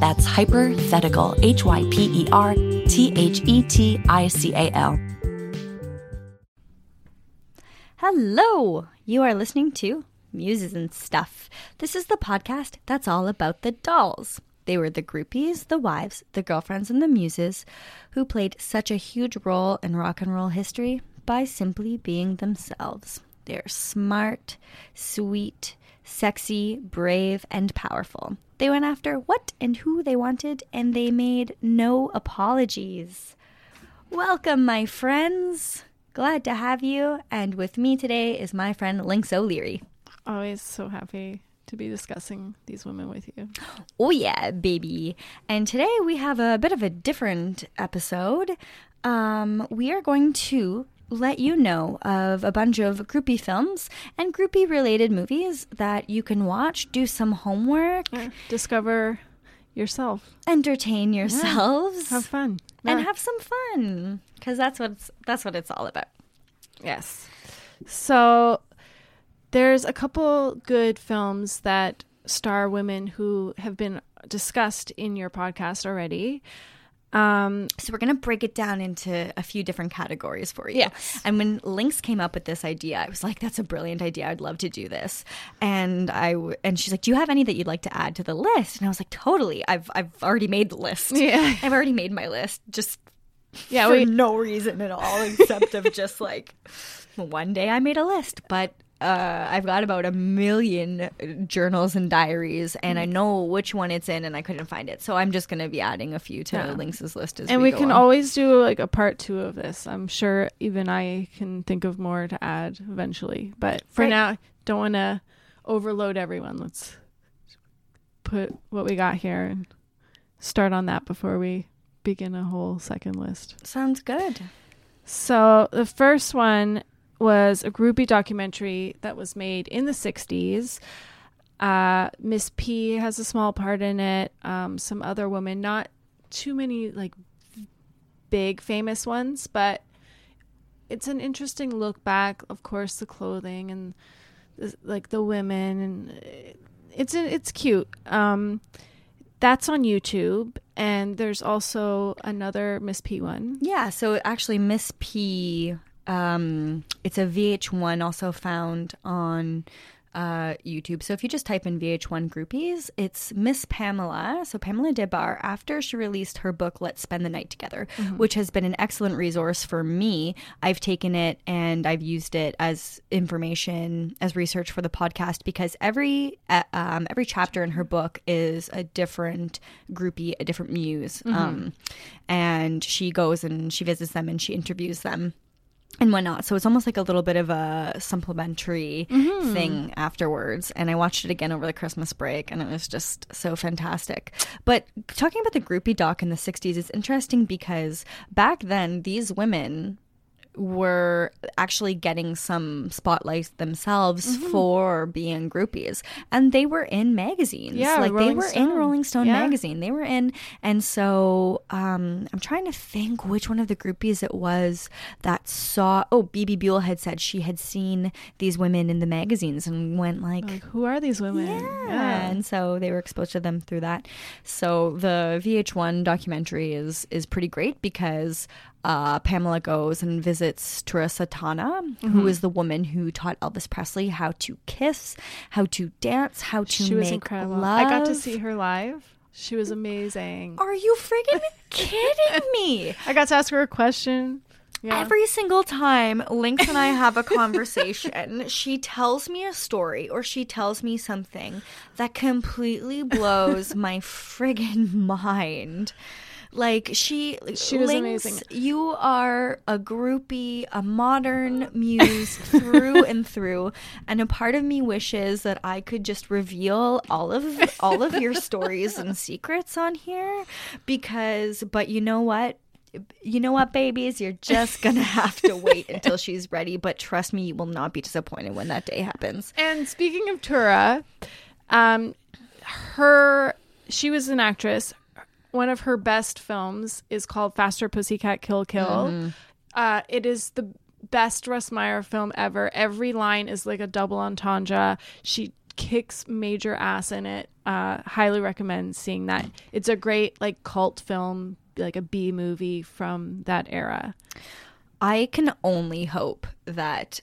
That's Hypothetical, H Y P E R T H E T I C A L. Hello! You are listening to Muses and Stuff. This is the podcast that's all about the dolls. They were the groupies, the wives, the girlfriends, and the muses who played such a huge role in rock and roll history by simply being themselves. They're smart, sweet, sexy, brave, and powerful. They went after what and who they wanted, and they made no apologies. Welcome, my friends. Glad to have you. And with me today is my friend Lynx O'Leary. Always so happy to be discussing these women with you. Oh, yeah, baby. And today we have a bit of a different episode. Um, we are going to let you know of a bunch of groupie films and groupie related movies that you can watch, do some homework, yeah. discover yourself, entertain yourselves, yeah. have fun, yeah. and have some fun because that's what it's, that's what it's all about. Yes. So there's a couple good films that star women who have been discussed in your podcast already. Um, so we're gonna break it down into a few different categories for you. Yes. And when Lynx came up with this idea, I was like, "That's a brilliant idea. I'd love to do this." And I w- and she's like, "Do you have any that you'd like to add to the list?" And I was like, "Totally. I've I've already made the list. Yeah. I've already made my list. Just yeah, for we, no reason at all, except of just like one day I made a list, but uh, I've got about a million journals and diaries, and I know which one it's in, and I couldn't find it. So I'm just going to be adding a few to yeah. Lynx's list as and we, we can on. always do like a part two of this. I'm sure even I can think of more to add eventually, but for right. now, don't want to overload everyone. Let's put what we got here and start on that before we begin a whole second list. Sounds good. So the first one was a groupie documentary that was made in the 60s. Uh, Miss P has a small part in it. Um, some other women, not too many like big famous ones, but it's an interesting look back. Of course, the clothing and the, like the women, and it's it's cute. Um, that's on YouTube, and there's also another Miss P one. Yeah, so actually, Miss P um, it's a VH1 also found on uh, YouTube. So if you just type in VH1 groupies, it's Miss Pamela. So Pamela Des Barres, after she released her book, Let's Spend the Night Together, which has been an excellent resource for me. I've taken it and I've used it as information, as research for the podcast because every uh, um, every chapter in her book is a different groupie, a different muse, um, and she goes and she visits them and she interviews them and whatnot. So it's almost like a little bit of a supplementary mm-hmm. thing afterwards. And I watched it again over the Christmas break, and it was just so fantastic. But talking about the groupie doc in the 60s, it's interesting because back then, these women were actually getting some spotlight themselves for being groupies and they were in magazines Yeah, like Rolling they were in rolling stone Yeah. magazine they were in and so um i'm trying to think which one of the groupies it was that saw oh Bebe Buell had said she had seen these women in the magazines and went like Like, who are these women? yeah. And so they were exposed to them through that. So the VH1 documentary is is pretty great because uh, Pamela goes and visits Tura Satana, Mm-hmm. who is the woman who taught Elvis Presley how to kiss, how to dance, how to She make love. I got to see her live. She was amazing. Are you friggin' kidding me? I got to ask her a question. Yeah. Every single time Lynx and I have a conversation, she tells me a story or she tells me something that completely blows my friggin' mind. Like she, She was amazing. You are a groupie, a modern muse through and through, and a part of me wishes that I could just reveal all of all of your stories and secrets on here. Because, but you know what? you know what, babies? You're just gonna have to wait until she's ready. But trust me, you will not be disappointed when that day happens. And speaking of Tura, um, her she was an actress. One of her best films is called Faster Pussycat Kill Kill. Uh, it is the best Russ Meyer film ever. Every line is like a double entendre. She kicks major ass in it. Uh, highly recommend seeing that. It's a great like cult film, like a B movie from that era. I can only hope that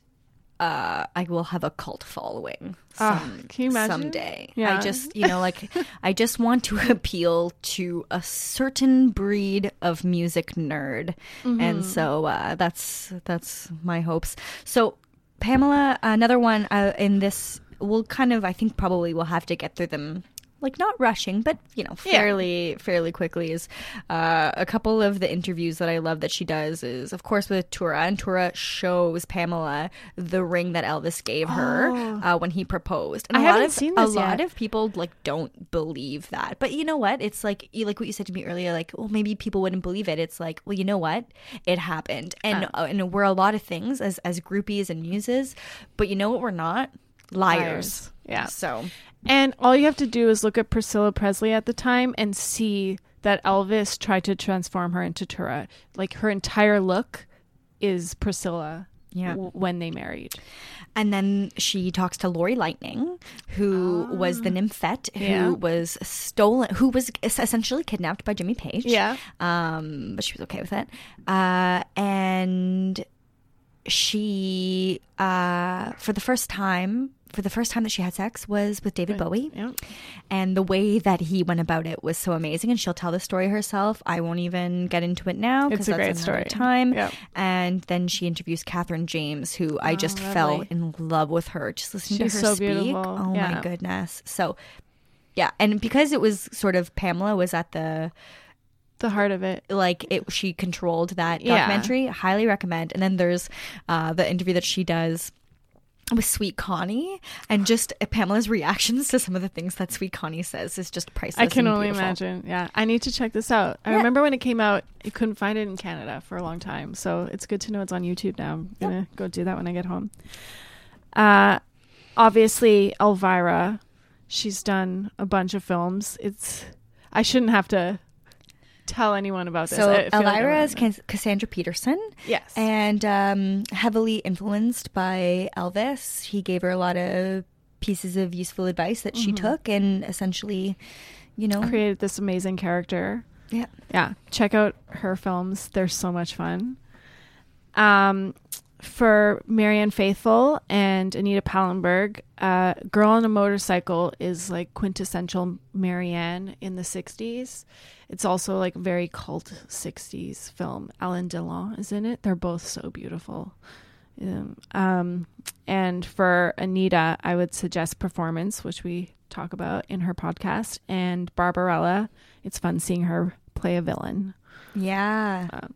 uh, I will have a cult following some, Ah, imagine? someday. Yeah. I just, you know, like I just want to appeal to a certain breed of music nerd, Mm-hmm. and so uh, that's that's my hopes. So Pamela, another one uh, in this, we'll kind of, I think, probably we'll have to get through them. Like not rushing, but you know, Yeah. fairly fairly quickly. Is uh, a couple of the interviews that I love that she does is, of course, with Tura, and Tura shows Pamela the ring that Elvis gave her uh, when he proposed. And Oh. I a haven't of seen a this lot of people like don't believe that, but you know what? It's like you like what you said to me earlier. Like, well, maybe people wouldn't believe it. It's like, well, you know what? It happened, and uh, and we're a lot of things as as groupies and muses, but you know what? We're not liars. Liars. Yeah. So And all you have to do is look at Priscilla Presley at the time and see that Elvis tried to transform her into Tura. Like her entire look is Priscilla Yeah. w- when they married. And then she talks to Lori Lightning, who was the nymphette who Yeah. was stolen, who was essentially kidnapped by Jimmy Page. Yeah. Um, but she was okay with it. Uh, and she, uh, for the first time, for the first time that she had sex was with David Bowie. Yeah. And the way that he went about it was so amazing. And she'll tell the story herself. I won't even get into it now because It's a that's great story. time. Yeah. And then she interviews Catherine James, who I just Oh, fell in love with her. Just listening She's to her so speak. beautiful. Oh my goodness. So yeah, and because it was sort of Pamela was at the The heart of it. like it she controlled that Yeah. documentary. Highly recommend. And then there's uh the interview that she does with Sweet Connie and just Pamela's reactions to some of the things that Sweet Connie says is just priceless. I can only beautiful. imagine. Yeah. I need to check this out. I Yeah. remember when it came out, you couldn't find it in Canada for a long time. So it's good to know it's on YouTube now. I'm going to go do that when I get home. Uh, obviously, Elvira, she's done a bunch of films. It's, I shouldn't have to tell anyone about this. So feel like is Cas- Cassandra Peterson. Yes. and um, heavily influenced by Elvis. He gave her a lot of pieces of useful advice that Mm-hmm. she took, and essentially, you know, created this amazing character. yeah. yeah check out her films they're so much fun um for Marianne Faithfull and Anita Pallenberg, uh, Girl on a Motorcycle is like quintessential Marianne in the 60s. It's also like very cult 60s film. Alain Delon is in it. They're both so beautiful. Um, um, and for Anita, I would suggest Performance, which we talk about in her podcast, and Barbarella. It's fun seeing her play a villain. Yeah. Um,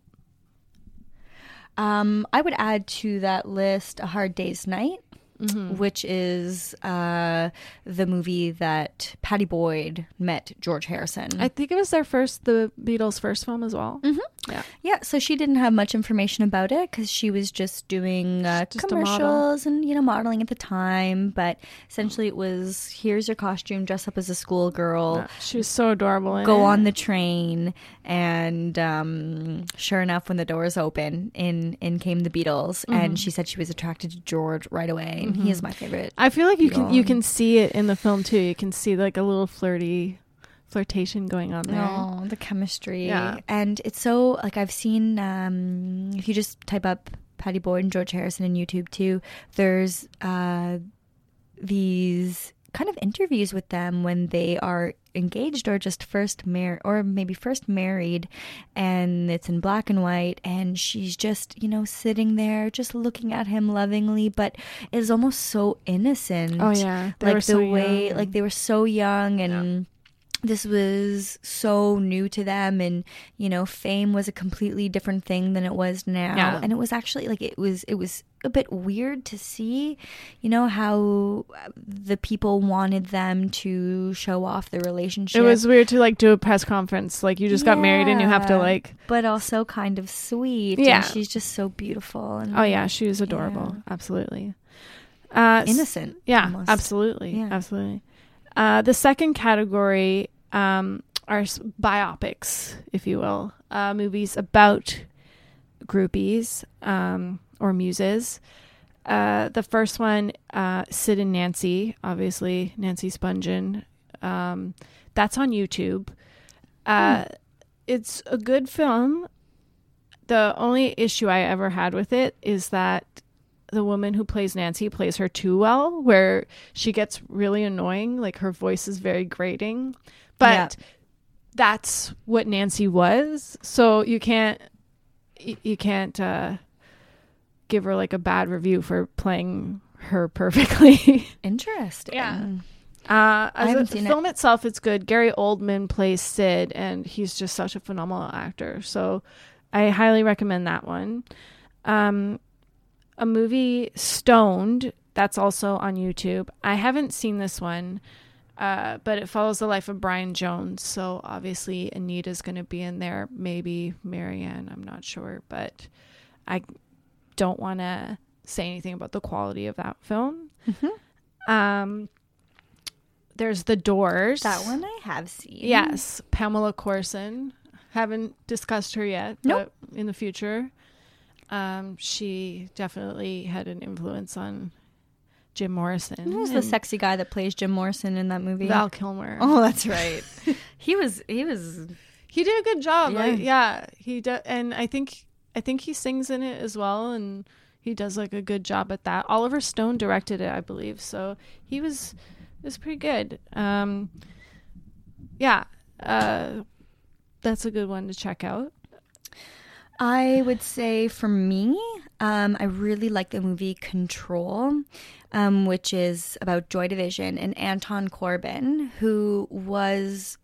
Um, I would add to that list A Hard Day's Night, Mm-hmm. which is uh, the movie that Pattie Boyd met George Harrison. I think it was their first, the Beatles' first film as well. Mm-hmm. Yeah. yeah, so she didn't have much information about it because she was just doing uh, Just commercials and you know modeling at the time. But essentially, it was here's your costume, dress up as a schoolgirl. Yeah, She was so adorable. go it. on the train and um, sure enough when the doors open in in came the beatles Mm-hmm. and she said she was attracted to george right away and he is my favorite I feel like you can you can see it in the film too. You can see like a little flirty flirtation going on there. Oh, the chemistry. Yeah. And it's so like I've seen um if you just type up Pattie Boyd and George Harrison in YouTube too, there's uh these kind of interviews with them when they are engaged or just first married or maybe first married and it's in black and white and she's just you know sitting there just looking at him lovingly but it is almost so innocent Oh yeah, They like the so way young. like they were so young and this was so new to them and you know fame was a completely different thing than it was now Yeah. and it was actually like it was it was a bit weird to see you know how the people wanted them to show off their relationship it was weird to like do a press conference. Like you just got married and you have to like. but also kind of sweet Yeah. and she's just so beautiful and Oh yeah, she was adorable. Absolutely. Uh, innocent Yeah, almost. absolutely, Yeah. absolutely. Uh, the second category um, are biopics, if you will, uh, movies about groupies um, or muses. Uh, the first one, uh, Sid and Nancy, obviously Nancy Spungen. Um, that's on YouTube. Uh, It's a good film. The only issue I ever had with it is that the woman who plays Nancy plays her too well, where she gets really annoying. Like her voice is very grating, but Yeah. that's what Nancy was. So you can't you can't uh, give her like a bad review for playing her perfectly. interesting Yeah. Uh, as haven't a seen it. film itself, it's good. Gary Oldman plays Sid, and he's just such a phenomenal actor. So I highly recommend that one. Um, a movie Stoned that's also on YouTube. I haven't seen this one, uh, but it follows the life of Brian Jones. So obviously Anita's going to be in there. Maybe Marianne. I'm not sure, but I don't want to say anything about the quality of that film. Um, there's The Doors. that one i have seen Yes, Pamela Courson. Haven't discussed her yet, Nope. but in the future, um, she definitely had an influence on Jim Morrison. Who was the sexy guy that plays Jim Morrison in that movie? Val Kilmer. Oh, that's right. he was. He was. He did a good job. Yeah. Like, yeah, he does, and I think I think he sings in it as well, and he does like a good job at that. Oliver Stone directed it, I believe, so he was was pretty good. Um, yeah, uh, that's a good one to check out. I would say for me, um, I really like the movie Control, um, which is about Joy Division and Anton Corbijn, who was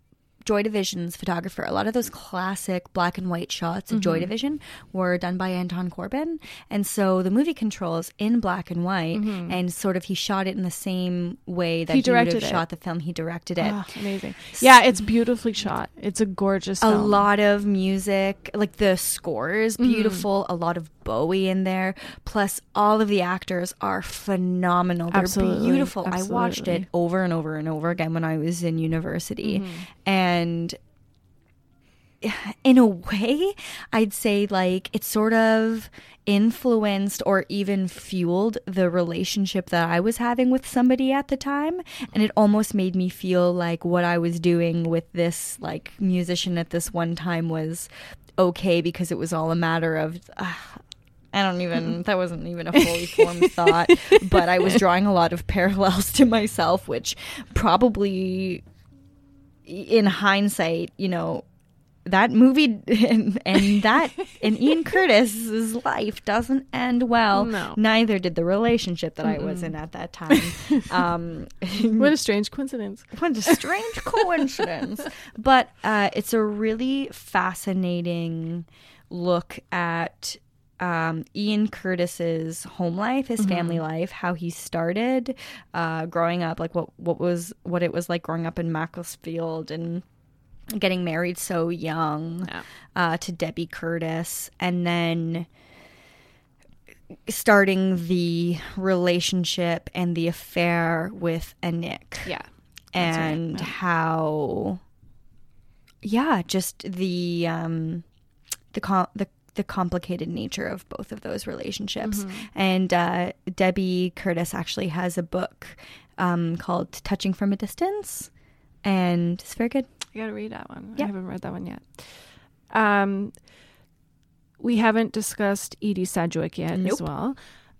Joy Division's photographer. A lot of those classic black and white shots of Joy Division were done by Anton Corbijn. And so the movie controls in black and white, and sort of he shot it in the same way that He he, would directed have it. shot the film. He directed it. Ah, amazing. Yeah, it's beautifully shot. It's a gorgeous a lot of music like the score is Mm-hmm. beautiful a lot of bowie in there. Plus all of the actors are phenomenal. They're Absolutely, beautiful. I watched it over and over and over again when i was in university. Mm-hmm. and in a way i'd say like it sort of influenced or even fueled the relationship that i was having with somebody at the time. And it almost made me feel like what i was doing with this like musician at this one time was okay because it was all a matter of uh, I don't even, that wasn't even a fully formed thought, but I was drawing a lot of parallels to myself, which probably in hindsight, you know, that movie and, and that and Ian Curtis's life doesn't end well. No. Neither did the relationship that I was in at that time. Um, What a strange coincidence. what a strange coincidence. But uh, it's a really fascinating look at um, Ian Curtis's home life, his family life, how he started uh, growing up, like what what was what it was like growing up in Macclesfield and getting married so young Yeah. uh, to Debbie Curtis, and then starting the relationship and the affair with Annik Yeah. and how yeah just the um the com- the the complicated nature of both of those relationships and uh debbie curtis actually has a book um called touching from a distance and it's very good I gotta read that one. Yeah. I haven't read that one yet. Um, we haven't discussed Edie Sedgwick yet Nope. as well.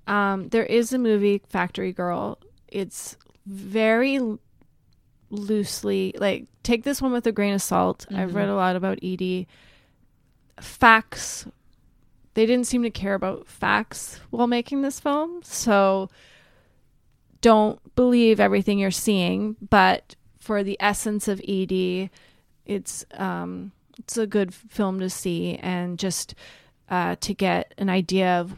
Um, there is a movie, Factory Girl. It's very loosely like take this one with a grain of salt. I've read a lot about Edie. Facts. They didn't seem to care about facts while making this film, so don't believe everything you're seeing. But for the essence of Edie, it's um, it's a good film to see and just uh, to get an idea of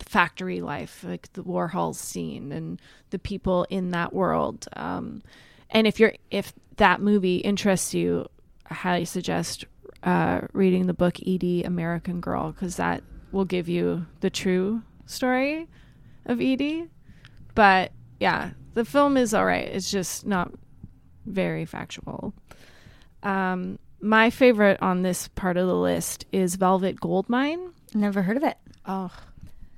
factory life, like the Warhol scene and the people in that world. Um, and if you're if that movie interests you, I highly suggest uh, reading the book Edie, American Girl, because that will give you the true story of Edie. But yeah, the film is all right. It's just not very factual. Um, my favorite on this part of the list is Velvet Goldmine. never heard of it Oh,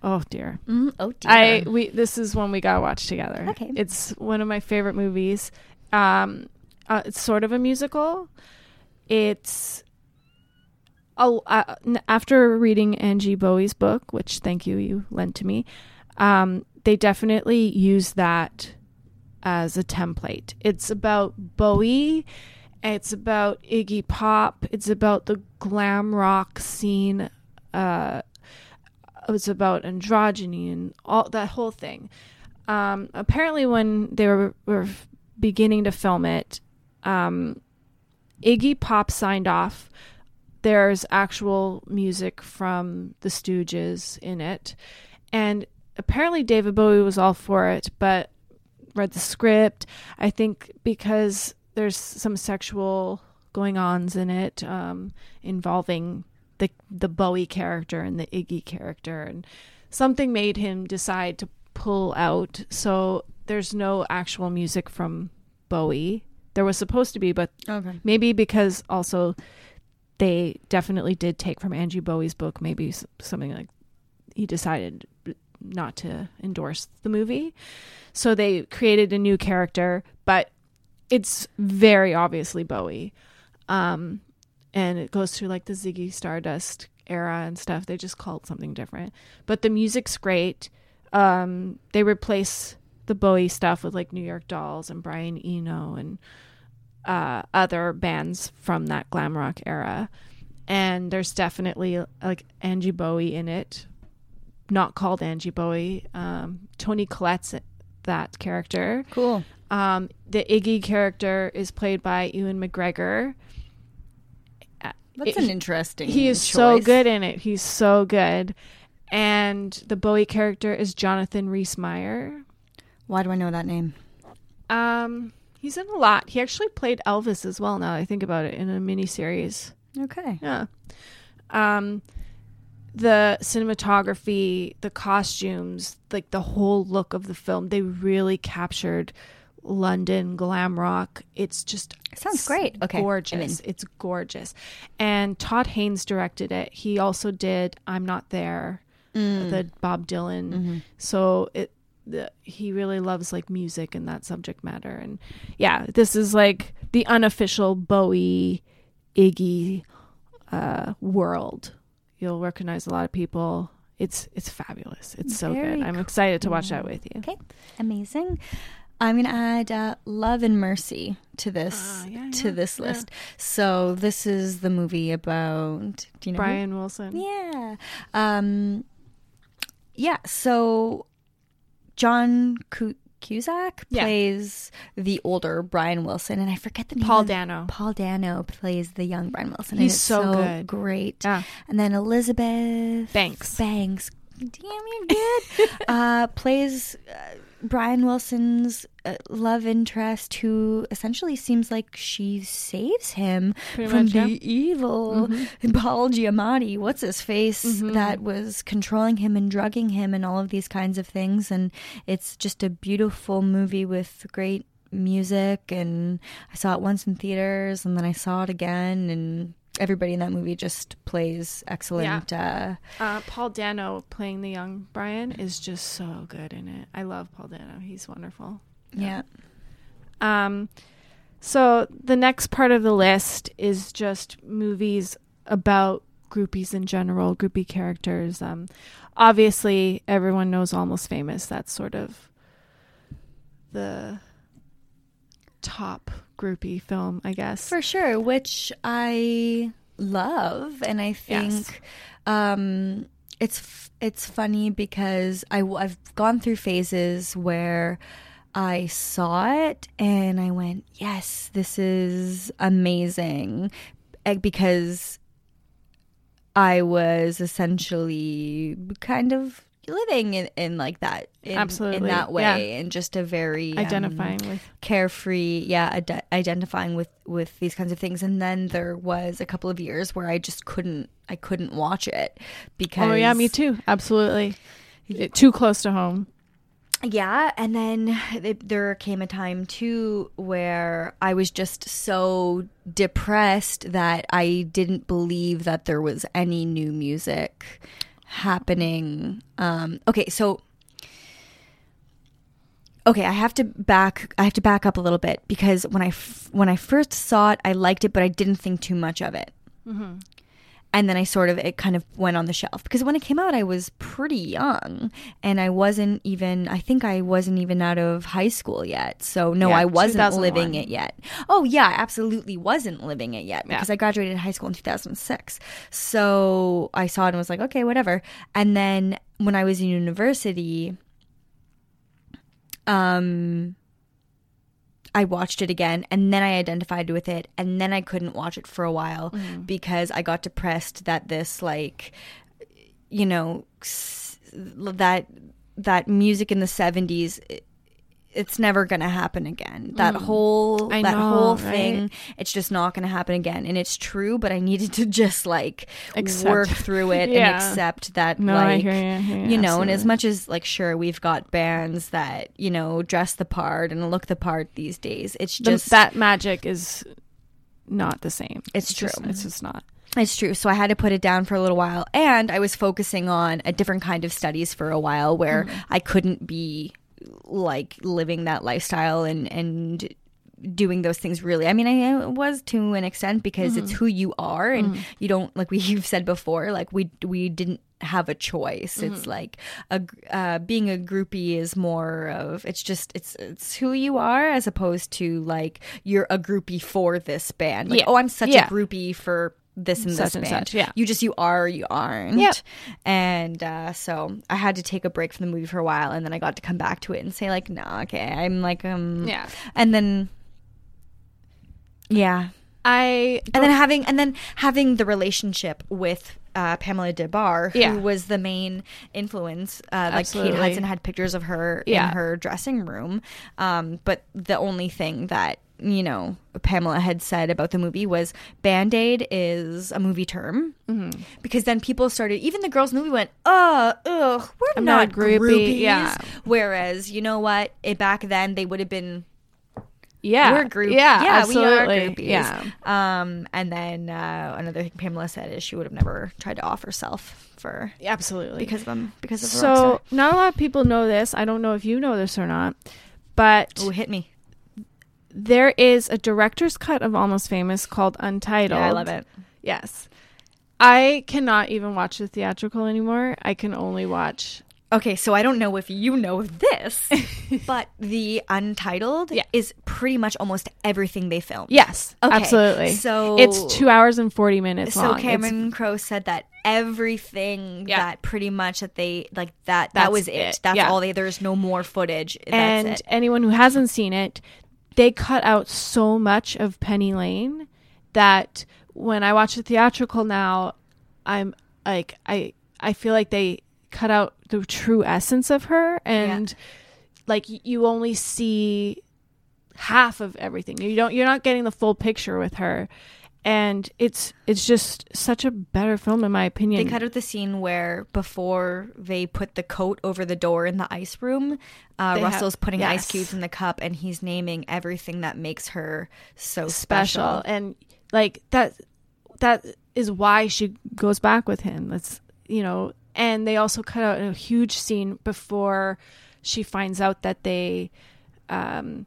oh dear. mm, oh dear I we this is one we gotta watch together. Okay. it's one of my favorite movies. Um, uh, it's sort of a musical. It's uh, after reading Angie Bowie's book, which thank you, you lent to me. Um, they definitely use that as a template. It's about Bowie. It's about Iggy Pop. It's about the glam rock scene. Uh, it was about androgyny and all that whole thing. Um, apparently, when they were, were beginning to film it, um, Iggy Pop signed off. There's actual music from the Stooges in it, and apparently David Bowie was all for it, but read the script. I think because there's some sexual going ons in it um, involving the the Bowie character and the Iggy character, and something made him decide to pull out. So there's no actual music from Bowie. There was supposed to be, but okay maybe because also they definitely did take from Angie Bowie's book. Maybe something like he decided not to endorse the movie, so they created a new character, but it's very obviously Bowie. Um, and it goes through like the Ziggy Stardust era and stuff. They just call it something different, but the music's great. Um, they replace the Bowie stuff with like New York Dolls and Brian Eno and uh, other bands from that glam rock era. And there's definitely like Angie Bowie in it, not called Angie Bowie. Um, Toni Collette's that character. cool Um, the Iggy character is played by Ewan McGregor. that's It- an interesting He is so good in it. He's so good. And the Bowie character is Jonathan Rhys Meyer. why do i know that name Um, he's in a lot. He actually played Elvis as well. Now that I think about it, in a miniseries. okay Yeah. Um, the cinematography, the costumes, like the whole look of the film, they really captured London glam rock. It's just Sounds great. Okay, gorgeous. It's gorgeous. And Todd Haynes directed it. He also did "I'm Not There," Mm. the Bob Dylan. Mm-hmm. So it. The, he really loves like music and that subject matter and yeah this is like the unofficial bowie iggy uh, world. You'll recognize a lot of people it's it's fabulous. It's so Very good. I'm excited to watch that with you. Okay, amazing. I'm gonna add uh, Love and Mercy to this Ah, yeah, to yeah, this yeah. list. So this is the movie about. Do you know? who- Brian Wilson. Yeah. Um. Yeah. So John Cu- Cusack Yeah. plays the older Brian Wilson, and I forget the name. Paul Dano. Paul Dano plays the young Brian Wilson. and He's it's so good. great. Yeah. And then Elizabeth Banks. Banks. Damn, you're good. uh, plays uh, Brian Wilson's love interest, who essentially seems like she saves him Pretty from much, the yeah. Mm-hmm. evil Paul Giamatti. What's his face that was controlling him and drugging him and all of these kinds of things. And it's just a beautiful movie with great music. And I saw it once in theaters, and then I saw it again, and. Everybody in that movie just plays excellent. Uh, Uh, Paul Dano playing the young Brian is just so good in it. I love Paul Dano. He's wonderful. Yeah. Um, so the next part of the list is just movies about groupies in general, groupie characters. Um, obviously, everyone knows Almost Famous. That's sort of the top groupie film, I guess. For sure, which I love, and I think Yes. um, it's f- it's funny because I have gone through phases where I saw it and I went, "Yes, this is amazing," eh, because I was essentially kind of living in, in like that in, in that way yeah. in just a very um, Identifying with carefree yeah ide- identifying with with these kinds of things and then there was a couple of years where i just couldn't i couldn't watch it because Oh yeah, me too. Absolutely. Too close to home. Yeah and then there came a time too where i was just so depressed that i didn't believe that there was any new music happening. Um okay so okay i have to back i have to back up a little bit because when i f- when i first saw it i liked it but i didn't think too much of it and then i sort of it kind of went on the shelf. Because when it came out i was pretty young. And i wasn't even i think i wasn't even out of high school yet. So no Yeah, i wasn't living it yet. Oh yeah i absolutely wasn't living it yet. Because Yeah. i graduated high school in 2006 so i saw it and was like okay whatever. And then when i was in university um I watched it again and then I identified with it and then I couldn't watch it for a while mm. because I got depressed that this like you know s- that that music in the 70s it- it's never going to happen again. That whole I that know, whole right? thing it's just not going to happen again and it's true but I needed to just like Accept. work through it Yeah. and accept that No, I like hear you, you, you know and as much as like sure we've got bands that you know dress the part and look the part these days it's The- just that magic is not the same. It's just- true. it's just not. it's true so i had to put it down for a little while and i was focusing on a different kind of studies for a while where Mm-hmm. i couldn't be like living that lifestyle and and doing those things really i mean i was to an extent because it's Mm-hmm. who you are and you don't like we've said before like we we didn't have a choice Mm-hmm. it's like a uh, being a groupie is more of it's just it's it's who you are as opposed to like you're a groupie for this band like Yeah. oh i'm such Yeah. a groupie for this and Such this and band such, yeah. you just you are or you aren't Yep. and uh, so i had to take a break from the movie for a while and then i got to come back to it and say like no okay i'm like um Yeah. and then yeah I and then having and then having the relationship with uh, Pamela Des Barres, who Yeah. was the main influence. Uh, like Kate. Hudson had pictures of her Yeah. in her dressing room, um, but the only thing that you know Pamela had said about the movie was Band Aid is a movie term Mm-hmm. because then people started even the girls in the movie went uh ugh we're I'm not, not groupie, groupies yeah. whereas you know what it, back then they would have been yeah, we're group. Yeah, yeah, absolutely. we are groupies. Yeah, Um, and then uh, another thing Pamela said is she would have never tried to off herself for absolutely. because of them because of so not a lot of people know this. I don't know if you know this or not, but oh hit me there is a director's cut of Almost Famous called Untitled. yeah I love it Yes. I cannot even watch the theatrical anymore. I can only watch. Okay, so I don't know if you know this, but the Untitled Yeah. is pretty much almost everything they filmed. Yes, Okay, absolutely. so- it's two hours and forty minutes So long. Cameron Crowe said that everything Yeah. that pretty much that they like that that was it. it, That's yeah. all they. There's no more footage. and That's it. anyone who hasn't seen it, they cut out so much of Penny Lane that when I watch the theatrical now, I'm like I I feel like they cut out the true essence of her and like you only see half of everything. You don't you're not getting the full picture with her. And it's it's just such a better film in my opinion. They cut out the scene where before they put the coat over the door in the ice room, uh, They have- Russell's putting ice cubes in the cup and he's naming everything that makes her so special special. and like that that is why she goes back with him that's you know and they also cut out a huge scene before she finds out that they um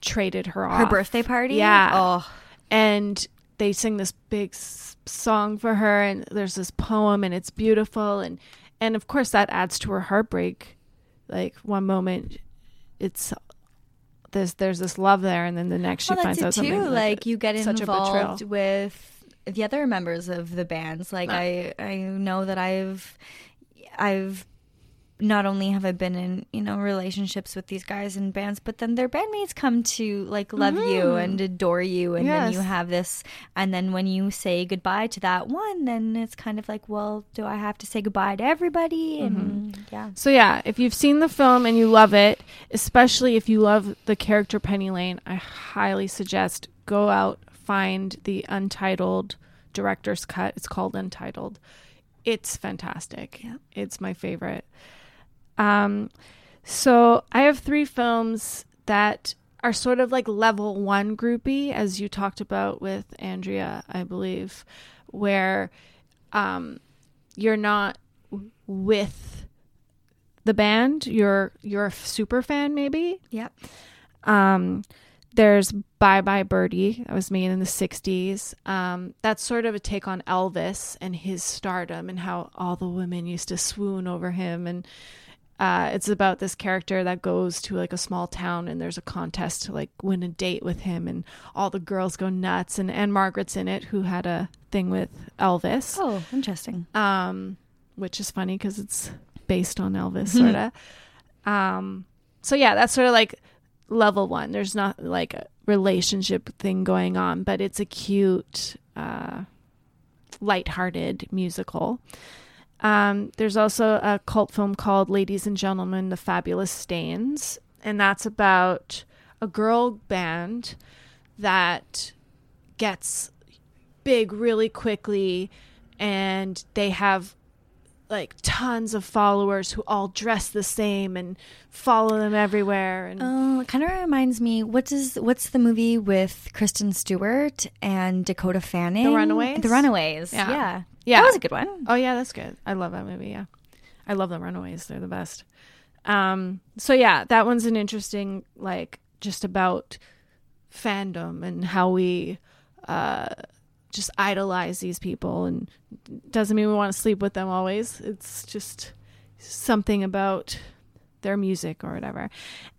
traded her off Her birthday party? Yeah. Oh, and they sing this big s- song for her and there's this poem and it's beautiful and and of course that adds to her heartbreak like one moment it's there's there's this love there and then the next she well, finds out it something too. Like you get such a betrayal. involved with the other members of the bands. Like I, I know that I've, I've not only have I been in you know relationships with these guys and bands, but then their bandmates come to like love you mm-hmm. and adore you, and then you have this, and then when you say goodbye to that one, then it's kind of like, well, do I have to say goodbye to everybody? And mm-hmm. yeah, So yeah, if you've seen the film and you love it, especially if you love the character Penny Lane, I highly suggest go out find the untitled director's cut. It's called Untitled. It's fantastic. Yeah. It's my favorite. Um so I have three films that are sort of like level 1 groupie as you talked about with Andrea, I believe, where um you're not with the band. You're you're a super fan maybe? Yep. um there's bye bye birdie. That was made in the 60s um that's sort of a take on elvis and his stardom and how all the women used to swoon over him and uh, it's about this character that goes to like a small town and there's a contest to like win a date with him and all the girls go nuts and Ann-Margret's in it who had a thing with Elvis Oh, interesting. um, which is funny because it's based on Elvis, sort of. um, so yeah, that's sort of like level one. There's not like a relationship thing going on, but it's a cute, uh, lighthearted musical. Um, there's also a cult film called Ladies and Gentlemen, The Fabulous Stains, and that's about a girl band that gets big really quickly. And they have like tons of followers who all dress the same and follow them everywhere and Oh, it kind of reminds me. What is what's the movie with Kristen Stewart and Dakota Fanning? The Runaways? The Runaways. Yeah. Yeah, Yeah. that was a good one. Oh yeah, that's good. I love that movie. Yeah, I love the Runaways. They're the best. Um, so yeah, that one's an interesting like just about fandom and how we uh just idolize these people and doesn't mean we want to sleep with them always. It's just something about their music or whatever.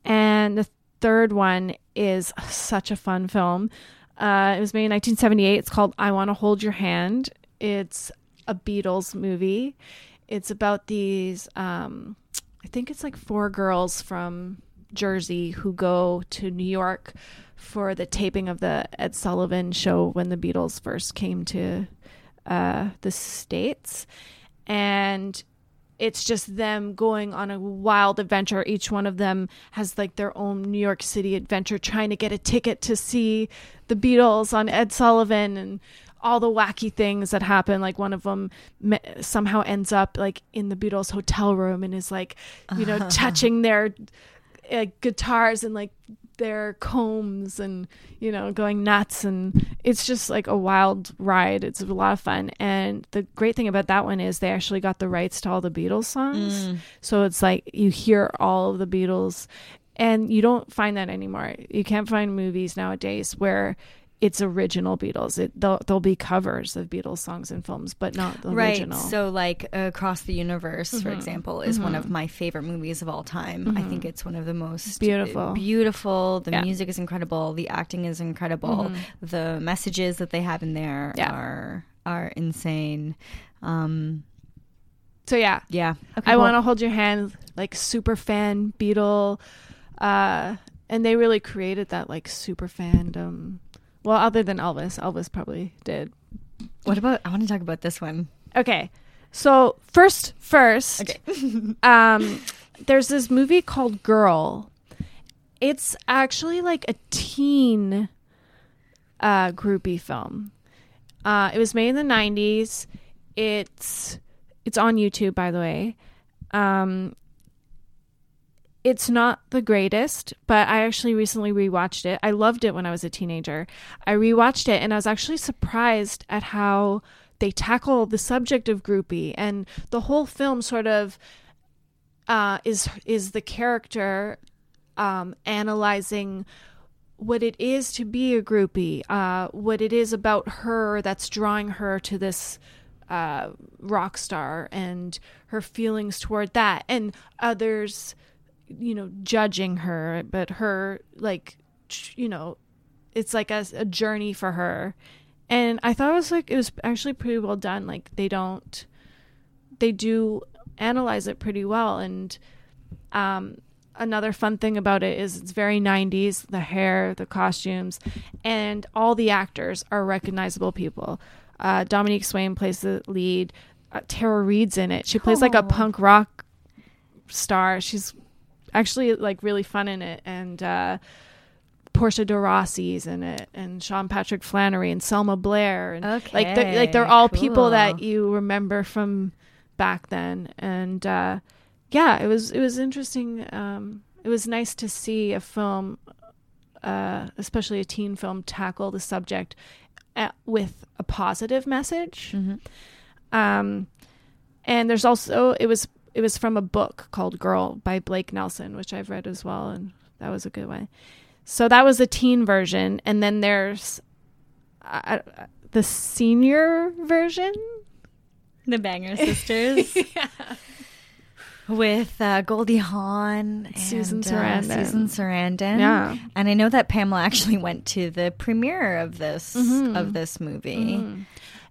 And the third one is such a fun film. Uh, it was made in 1978. It's called I Want to Hold Your Hand. It's a Beatles movie. It's about these, um, I think it's like four girls from Jersey who go to New York for the taping of the Ed Sullivan show when the Beatles first came to uh, the States. And it's just them going on a wild adventure. Each one of them has like their own New York City adventure, trying to get a ticket to see the Beatles on Ed Sullivan and all the wacky things that happen. Like one of them me- somehow ends up like in the Beatles hotel room and is like, you know, touching their uh, guitars and like their combs and you know going nuts and it's just like a wild ride. It's a lot of fun. And the great thing about that one is they actually got the rights to all the beatles songs. Mm. So it's like you hear all of the beatles and you don't find that anymore. You can't find movies nowadays where it's original Beatles. It there'll, there'll be covers of Beatles songs and films, but not the right. original. So, like Across the Universe, for example, is one of my favorite movies of all time. I think it's one of the most Beautiful. Beautiful. The Yeah. music is incredible. The acting is incredible. The messages that they have in there Yeah. are are insane. Um, so yeah, yeah. Okay, I well- want to hold your hand, like super fan Beatle, uh, and they really created that like super fandom. Well, other than Elvis, Elvis probably did. What about? I want to talk about this one. Okay, so first, first, Okay. um, there's this movie called Girl. It's actually like a teen uh, groupie film. Uh, it was made in the '90s. It's it's on YouTube, by the way. Um, it's not the greatest, but I actually recently rewatched it. I loved it when I was a teenager. I rewatched it and I was actually surprised at how they tackle the subject of groupie and the whole film sort of uh, is is the character um, analyzing what it is to be a groupie, uh, what it is about her that's drawing her to this uh, rock star and her feelings toward that, and others, you know, judging her, but her like, you know, it's like a, a journey for her. And I thought it was like it was actually pretty well done. Like they don't, they do analyze it pretty well. And um, another fun thing about it is it's very 90s the hair the costumes and all the actors are recognizable people uh, dominique swain plays the lead uh, tara reid's in it she plays like a punk rock star she's actually like really fun in it and uh, Portia de Rossi's in it, and Sean Patrick Flanery and Selma Blair, and like they're, like they're Okay, all people that you remember from back then, and uh, yeah, it was it was interesting. Um, it was nice to see a film, uh, especially a teen film, tackle the subject uh with a positive message. Um, and there's also it was it was from a book called Girl by Blake Nelson, which I've read as well, and that was a good one. So that was the teen version, and then there's uh, uh, the senior version. The Banger Sisters. With uh, Goldie Hawn, Susan and, uh, Sarandon. Susan Sarandon, Yeah. and I know that Pamela actually went to the premiere of this Mm-hmm. of this movie.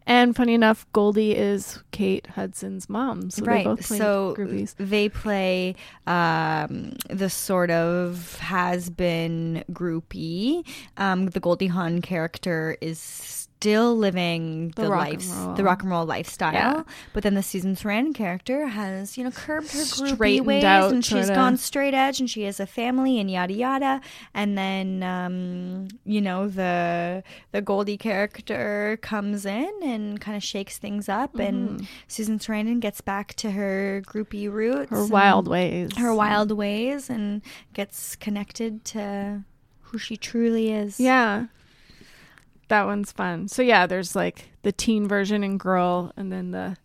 And funny enough, Goldie is Kate Hudson's mom, so they right. both play So groupies. they play um, the sort of has been groupie. Um, the Goldie Hawn character is still living The the, rock and life, roll. the rock and roll lifestyle. Yeah. But then the Susan Sarandon character has, you know, curbed her groupie ways, out, and she's sorta. gone straight edge, and she has a family, and yada yada. And then, um, you know, the the Goldie character comes in and kind of shakes things up, Mm-hmm. and Susan Sarandon gets back to her groupie roots, Her wild ways. her wild ways, and gets connected to who she truly is. Yeah. That one's fun. So yeah, there's like the teen version and girl and then the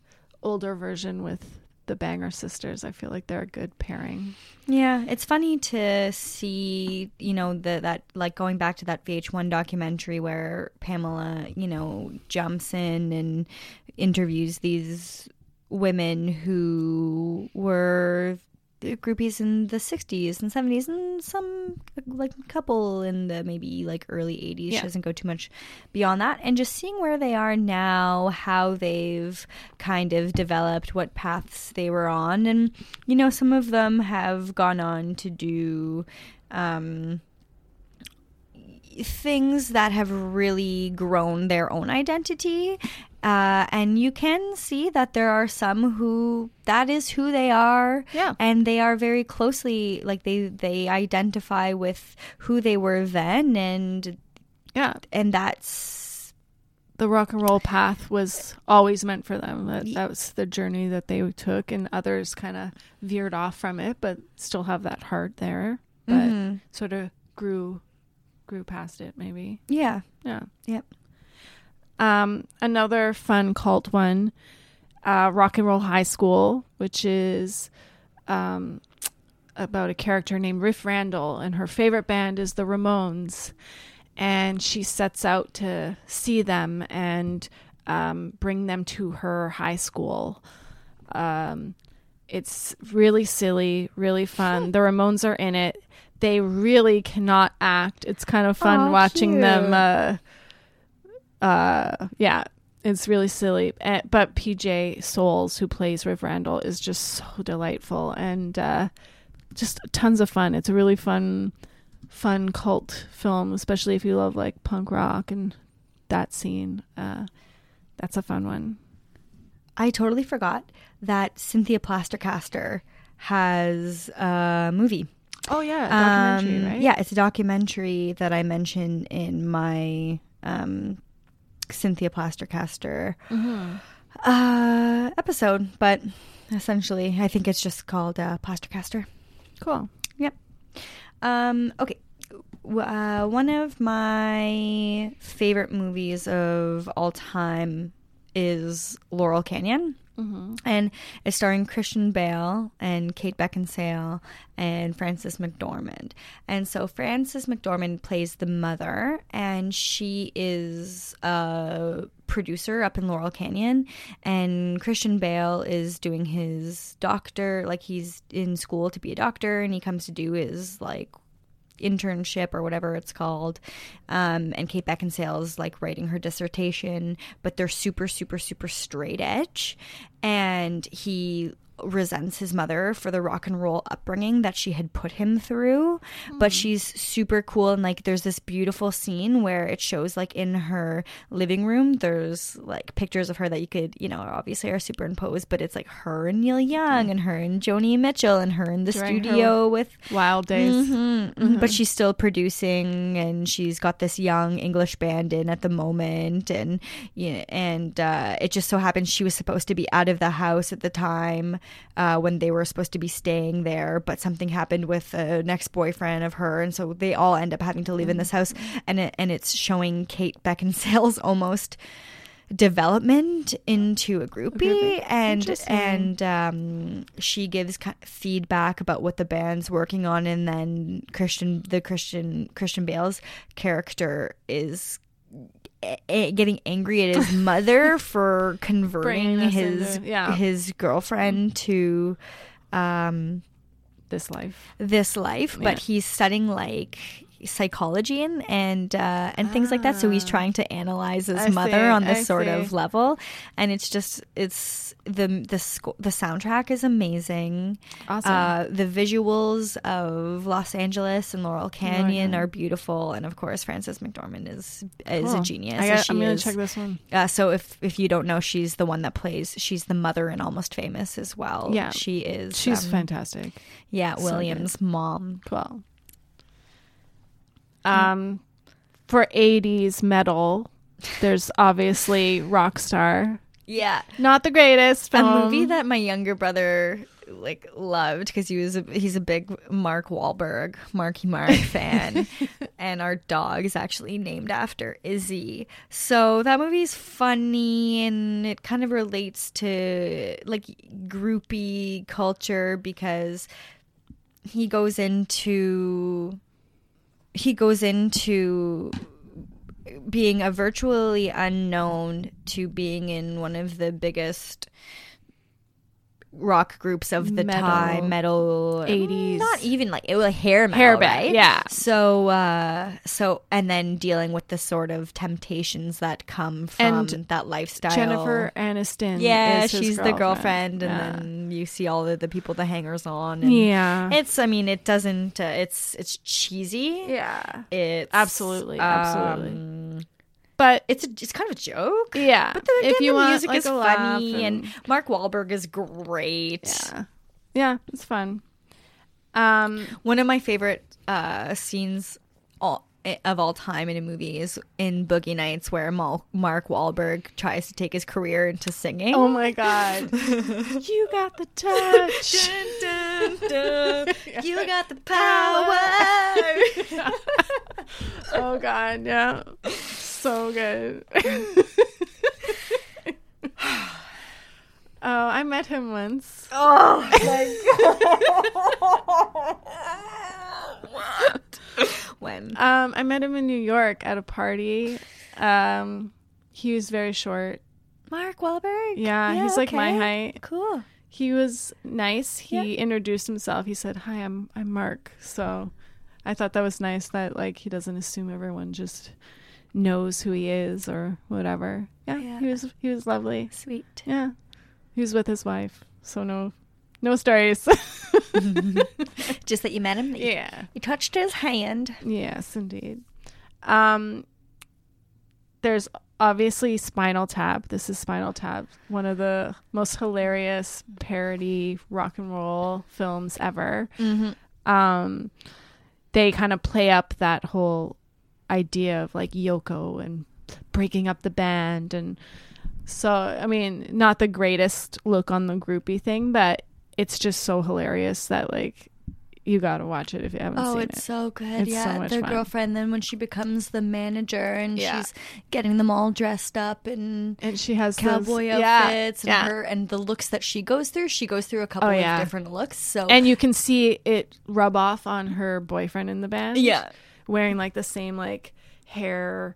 older version with the Banger sisters. I feel like they're a good pairing. Yeah, it's funny to see, you know, the that like going back to that VH1 documentary where Pamela, you know, jumps in and interviews these women who were groupies in the 60s and 70s and some like couple in the maybe like early 80s Yeah. she doesn't go too much beyond that. And just seeing where they are now how they've kind of developed what paths they were on. And you know some of them have gone on to do um things that have really grown their own identity uh, and you can see that there are some who that is who they are Yeah. and they are very closely like they they identify with who they were then and Yeah. and that's The rock and roll path was always meant for them. That, that was the journey that they took and others kind of veered off from it but still have that heart there. But Mhm. sort of grew grew past it maybe. yeah Yeah. Yep. Um, another fun cult one, uh, Rock and Roll High School, which is um, about a character named Riff Randall, and her favorite band is the Ramones. and she sets out to see them and um, bring them to her high school. Um, it's really silly, really fun. the Ramones are in it. They really cannot act. It's kind of fun watching them. Uh, uh, yeah, it's really silly. Eh, But PJ Soles, who plays Riff Randall, is just so delightful and uh, just tons of fun. It's a really fun, fun cult film, especially if you love like punk rock and that scene. Uh, that's a fun one. I totally forgot that Cynthia Plastercaster has a movie. Oh yeah, documentary, Um, right? Yeah, it's a documentary that I mentioned in my um, Cynthia Plastercaster Mm-hmm. uh, episode, but essentially, I think it's just called uh, Plastercaster. cool. Yep. Um, okay. Uh, one of my favorite movies of all time is Laurel Canyon. Mm-hmm. And it's starring Christian Bale and Kate Beckinsale and Frances McDormand. And so Frances McDormand plays the mother, and she is a producer up in Laurel Canyon. And Christian Bale is doing his doctor, like he's in school to be a doctor, and he comes to do his like internship or whatever it's called. Um, and Kate Beckinsale's like writing her dissertation, but they're super, super, super straight edge. And he resents his mother for the rock and roll upbringing that she had put him through. But she's super cool. And like, there's this beautiful scene where it shows like in her living room, there's like pictures of her that you could, you know, obviously are superimposed, but it's like her and Neil Young and her and Joni Mitchell and her in the During studio with Wild Days. Mhm, mhm. But she's still producing, and she's got this young English band in at the moment, and you know, and uh, it just so happens she was supposed to be out of the house at the time uh, when they were supposed to be staying there, but something happened with an ex boyfriend of her, and so they all end up having to live in this house, and it, and it's showing Kate Beckinsale's almost development into a groupie, groupie. and and um, she gives feedback about what the band's working on, and then Christian the Christian Christian Bale's character is a- a- getting angry at his mother for converting his into- yeah. his girlfriend to um This life. this life, Yeah. but he's studying like psychology and and uh, and things like that. So he's trying to analyze his Ah. I mother see, on this I sort see. of level, and it's just it's the the sco- the soundtrack is amazing. Awesome. Uh, the visuals of Los Angeles and Laurel Canyon yeah. are beautiful, and of course, Frances McDormand is is a genius. I as got, she I'm gonna is. check this one. Uh, so if if you don't know, she's the one that plays. She's the mother in Almost Famous as well. Yeah. she is. She's um, fantastic. Yeah, so William's mom. Cool. Um, for '80s metal, there's obviously Rockstar. Yeah, Not the greatest a movie that my younger brother like loved because he was a, he's a big Mark Wahlberg, Marky Mark fan, and our dog is actually named after Izzy. So that movie's funny and it kind of relates to like groupie culture because he goes into he goes into being a virtually unknown to being in one of the biggest rock groups of the Metal. time metal 80s. not even like it was hair metal Hair band, right yeah. so uh so and then dealing with the sort of temptations that come from And that lifestyle Jennifer Aniston. yeah she's the girlfriend and Yeah. then you see all of the people the hangers on and yeah, it's i mean it doesn't uh, it's it's cheesy yeah, it's Absolutely, absolutely. um, but it's a, it's kind of a joke yeah, but the, again, if you the want music like, is funny and, Mark Wahlberg is great. yeah, yeah, it's fun. Um, One of my favorite uh, scenes all, of all time in a movie is in Boogie Nights, where Mal- Mark Wahlberg tries to take his career into singing. oh my god, you got the touch. Dun, dun, dun. You got the power. oh god, yeah, so good. oh, I met him once. oh my god! what? when? Um, I met him in New York at a party. Um, he was very short. Mark Wahlberg. Yeah, he's like my height. Cool. He was nice. He Yeah. introduced himself. He said, "Hi, I'm I'm Mark." So, I thought that was nice that like he doesn't assume everyone just knows who he is or whatever. Yeah, Yeah. he was he was lovely. Sweet. Yeah, he was with his wife. So no, no stories. Just that you met him. you- yeah. You touched his hand. Yes, indeed. Um, there's obviously Spinal Tap. This is Spinal Tap, one of the most hilarious parody rock and roll films ever. Mm-hmm. Um, they kind of play up that whole idea of like Yoko and breaking up the band and so I mean not the greatest look on the groupie thing but it's just so hilarious that like you got to watch it if you haven't Oh, seen it's so good. It's so yeah, much their fun. girlfriend. Then when she becomes the manager and Yeah. she's getting them all dressed up in and she has those- cowboy yeah, outfits and yeah. her and the looks that she goes through. She goes through a couple Oh, yeah. of different looks. So and you can see it rub off on her boyfriend in the band. Yeah. Wearing like the same like hair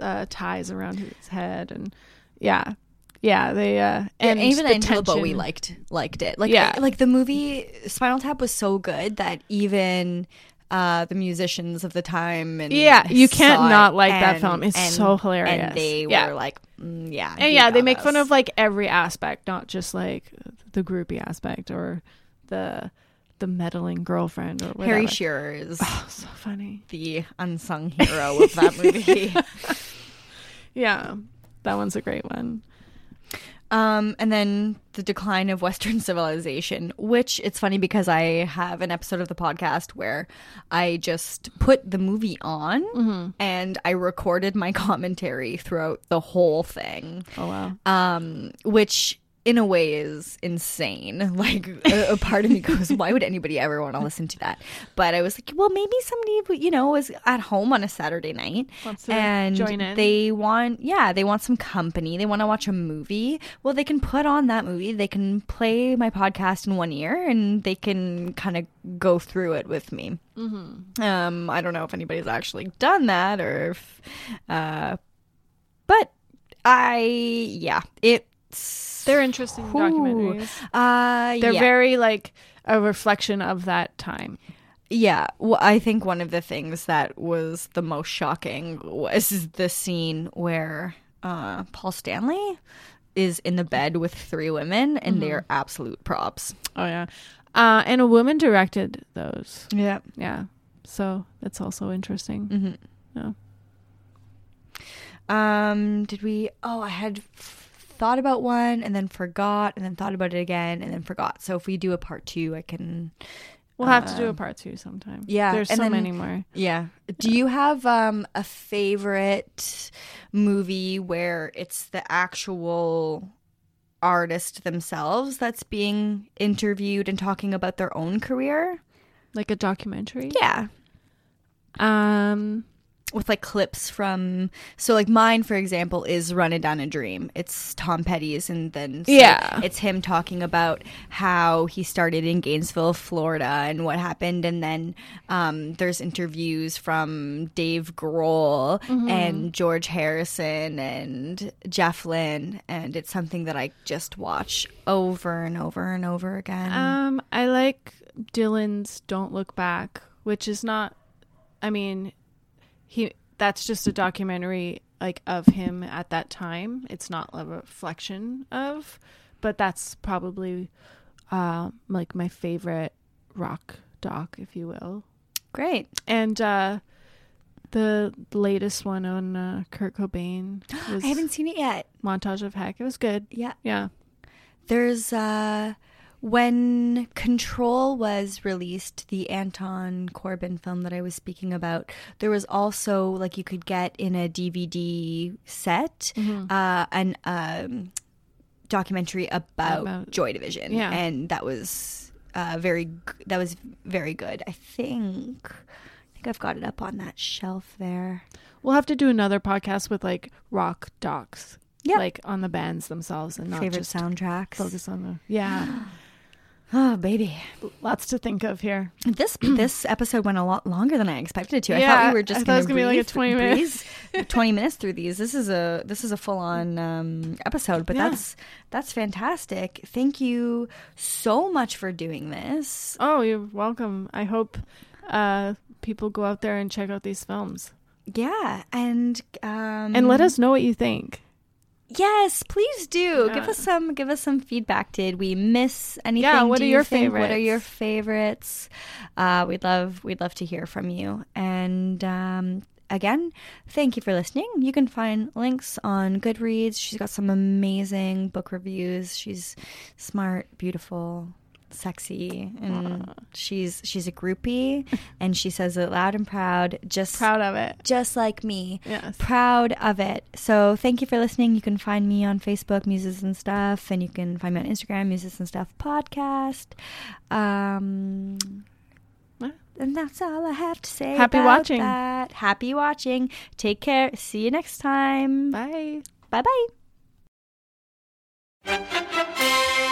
uh, ties around his head, and yeah, yeah, they uh, and and even the Angela Bowie liked liked it. Like Yeah. Like the movie Spinal Tap was so good that even uh, the musicians of the time and Yeah, you can't not like that film. It's and- so hilarious. And they Yeah. were like, mm, yeah, and yeah, they make fun of like every aspect, not just like the groupie aspect or the the meddling girlfriend or whatever. Harry Shearer is Oh, so funny. the unsung hero of that movie. Yeah, that one's a great one. Um, and then the decline of Western civilization, which it's funny because I have an episode of the podcast where I just put the movie on Mm-hmm. and I recorded my commentary throughout the whole thing. Oh wow. Um, which in a way is insane. Like a, a part of me goes, why would anybody ever want to listen to that? But I was like, well, maybe somebody, you know, is at home on a Saturday night and they want, yeah, they want some company. They want to watch a movie. Well, they can put on that movie. They can play my podcast in one ear and they can kind of go through it with me. Mm-hmm. Um, I don't know if anybody's actually done that or if, uh, but I, yeah, it's, They're interesting Ooh. documentaries. uh, They're yeah. very like a reflection of that time. Yeah, well, I think one of the things that was the most shocking was the scene where uh, Paul Stanley is in the bed with three women, and they are absolute props. Oh yeah, uh, and a woman directed those. Yeah. Yeah, so that's also interesting. Mhm. Yeah. Um. Did we? Oh, I had thought about one and then forgot, and then thought about it again and then forgot. So if we do a part two, I can. We'll have to do a part two sometime. yeah, there's so then- many more. Yeah. Do you have um a favorite movie where it's the actual artist themselves that's being interviewed and talking about their own career? Like a documentary. Yeah. Um. With like clips from so like mine for example is Running Down a Dream. It's Tom Petty's and then so Yeah. it's him talking about how he started in Gainesville, Florida and what happened and then um there's interviews from Dave Grohl and George Harrison and Jeff Lynne and it's something that I just watch over and over and over again. Um. I like Dylan's "Don't Look Back," which is not. I mean, he. That's just a documentary like of him at that time. It's not a reflection of, but that's probably uh, like my favorite rock doc, if you will. Great. And uh, the latest one on uh, Kurt Cobain was I haven't seen it yet. montage of heck. It was good. Yeah. Yeah. There's uh when Control was released, the Anton Corbijn film that I was speaking about, there was also like you could get in a DVD set uh an um documentary about, About- Joy Division. Yeah. And that was uh very that was very good. I think I think I've got it up on that shelf there. We'll have to do another podcast with like rock docs. Yeah. Like on the bands themselves and not Favorite just soundtracks. focus on the Yeah. Oh, baby. Lots to think of here. This this episode went a lot longer than I expected it to. I Yeah, thought we were just thought it was gonna, gonna be like a 20 minutes. breeze 20 minutes through these. This is a this is a full on um, episode, but Yeah. that's that's fantastic. Thank you so much for doing this. Oh, you're welcome. I hope uh, people go out there and check out these films Yeah, and um, and let us know what you think. Yes, please do. Give us some give us some feedback. Did we miss anything? Yeah, what do are you your think? What are your favorites? Uh, we'd love we'd love to hear from you. And um, again, thank you for listening. You can find links on Goodreads. She's got some amazing book reviews. She's smart, beautiful, sexy, and she's she's a groupie and she says it loud and proud, just Proud of it. just like me Yes. proud of it. So thank you for listening. You can find me on Facebook, Muses and Stuff, and you can find me on Instagram, Muses and Stuff Podcast. Um, and that's all I have to say. Happy watching. That. Happy watching. Take care. See you next time. Bye. Bye bye.